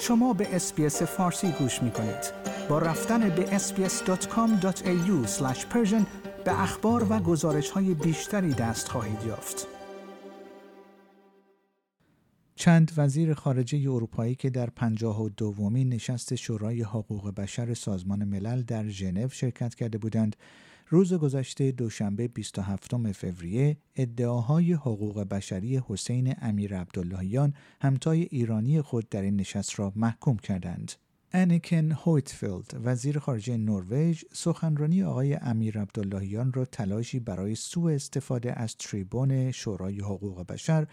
شما به اسپیس فارسی گوش می کنید. با رفتن به sbs.com.au به اخبار و گزارش های بیشتری دست خواهید یافت. چند وزیر خارجه اروپایی که در پنجاه و دومین نشست شورای حقوق بشر سازمان ملل در ژنو شرکت کرده بودند روز گذشته دوشنبه 27 فوریه ادعاهای حقوق بشری حسین امیر عبداللهیان همتای ایرانی خود در این نشست را محکوم کردند. انیکن هویتفیلد وزیر خارجه نروژ سخنرانی آقای امیر عبداللهیان را تلاشی برای سوء استفاده از تریبون شورای حقوق بشر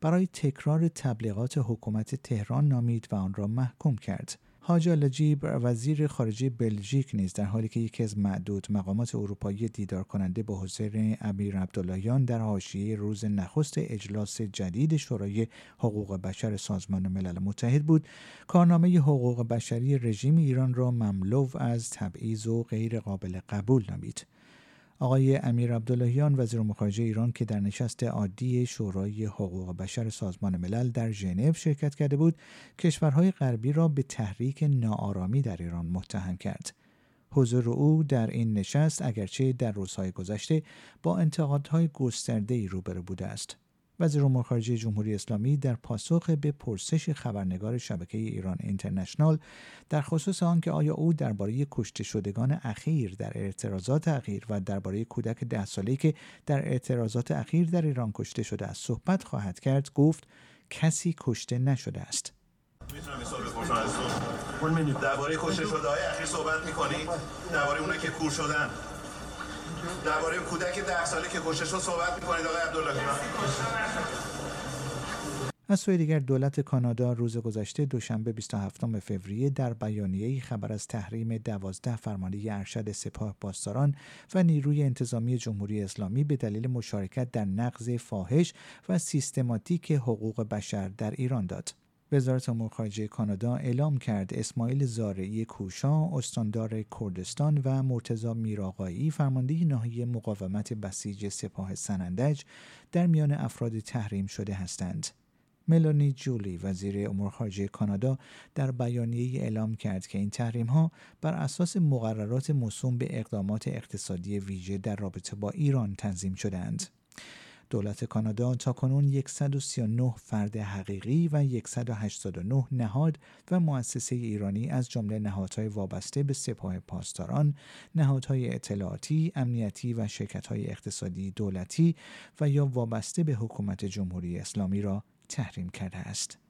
برای تکرار تبلیغات حکومت تهران نامید و آن را محکوم کرد. حاج لجیب وزیر خارجه بلژیک نیز در حالی که یکی از معدود مقامات اروپایی دیدار کننده با حسین امیر عبداللهیان در حاشیه روز نخست اجلاس جدید شورای حقوق بشر سازمان ملل متحد بود کارنامه حقوق بشری رژیم ایران را مملو از تبعیض و غیر قابل قبول نامید. آقای امیر عبداللهیان وزیر امور خارجه ایران که در نشست عادی شورای حقوق بشر سازمان ملل در ژنو شرکت کرده بود کشورهای غربی را به تحریک ناآرامی در ایران متهم کرد. حضور او در این نشست اگرچه در روزهای گذشته با انتقادهای گسترده‌ای روبرو بوده است. وزیر امور خارجه جمهوری اسلامی در پاسخ به پرسش خبرنگار شبکه ایران اینترنشنال در خصوص آنکه آیا او درباره کشته شدگان اخیر در اعتراضات اخیر و درباره کودک ده ساله‌ای که در اعتراضات اخیر در ایران کشته شده است صحبت خواهد کرد گفت کسی کشته نشده است. درباره کشته شده های اخیر صحبت می‌کنید درباره اونایی که کور شدن. درباره کودک ده ساله که کشته شد صحبت می‌کنید آقای عبدالله از سوی دیگر دولت کانادا روز گذشته دوشنبه 27 فوریه در بیانیه‌ای خبر از تحریم دوازده فرمانده ارشد سپاه پاسداران و نیروی انتظامی جمهوری اسلامی به دلیل مشارکت در نقض فاحش و سیستماتیک حقوق بشر در ایران داد. وزارت امور خارجه کانادا اعلام کرد اسماعیل زارعی کوشا استاندار کردستان و مرتزا میراقایی فرمانده ناحیه مقاومت بسیج سپاه سنندج در میان افراد تحریم شده هستند ملانی جولی وزیر امور خارجه کانادا در بیانیه اعلام کرد که این تحریم ها بر اساس مقررات موسوم به اقدامات اقتصادی ویژه در رابطه با ایران تنظیم شدهاند. دولت کانادا تا کنون 139 فرد حقیقی و 189 نهاد و مؤسسه ایرانی از جمله نهادهای وابسته به سپاه پاسداران، نهادهای اطلاعاتی، امنیتی و شرکت‌های اقتصادی دولتی و یا وابسته به حکومت جمهوری اسلامی را تحریم کرده است.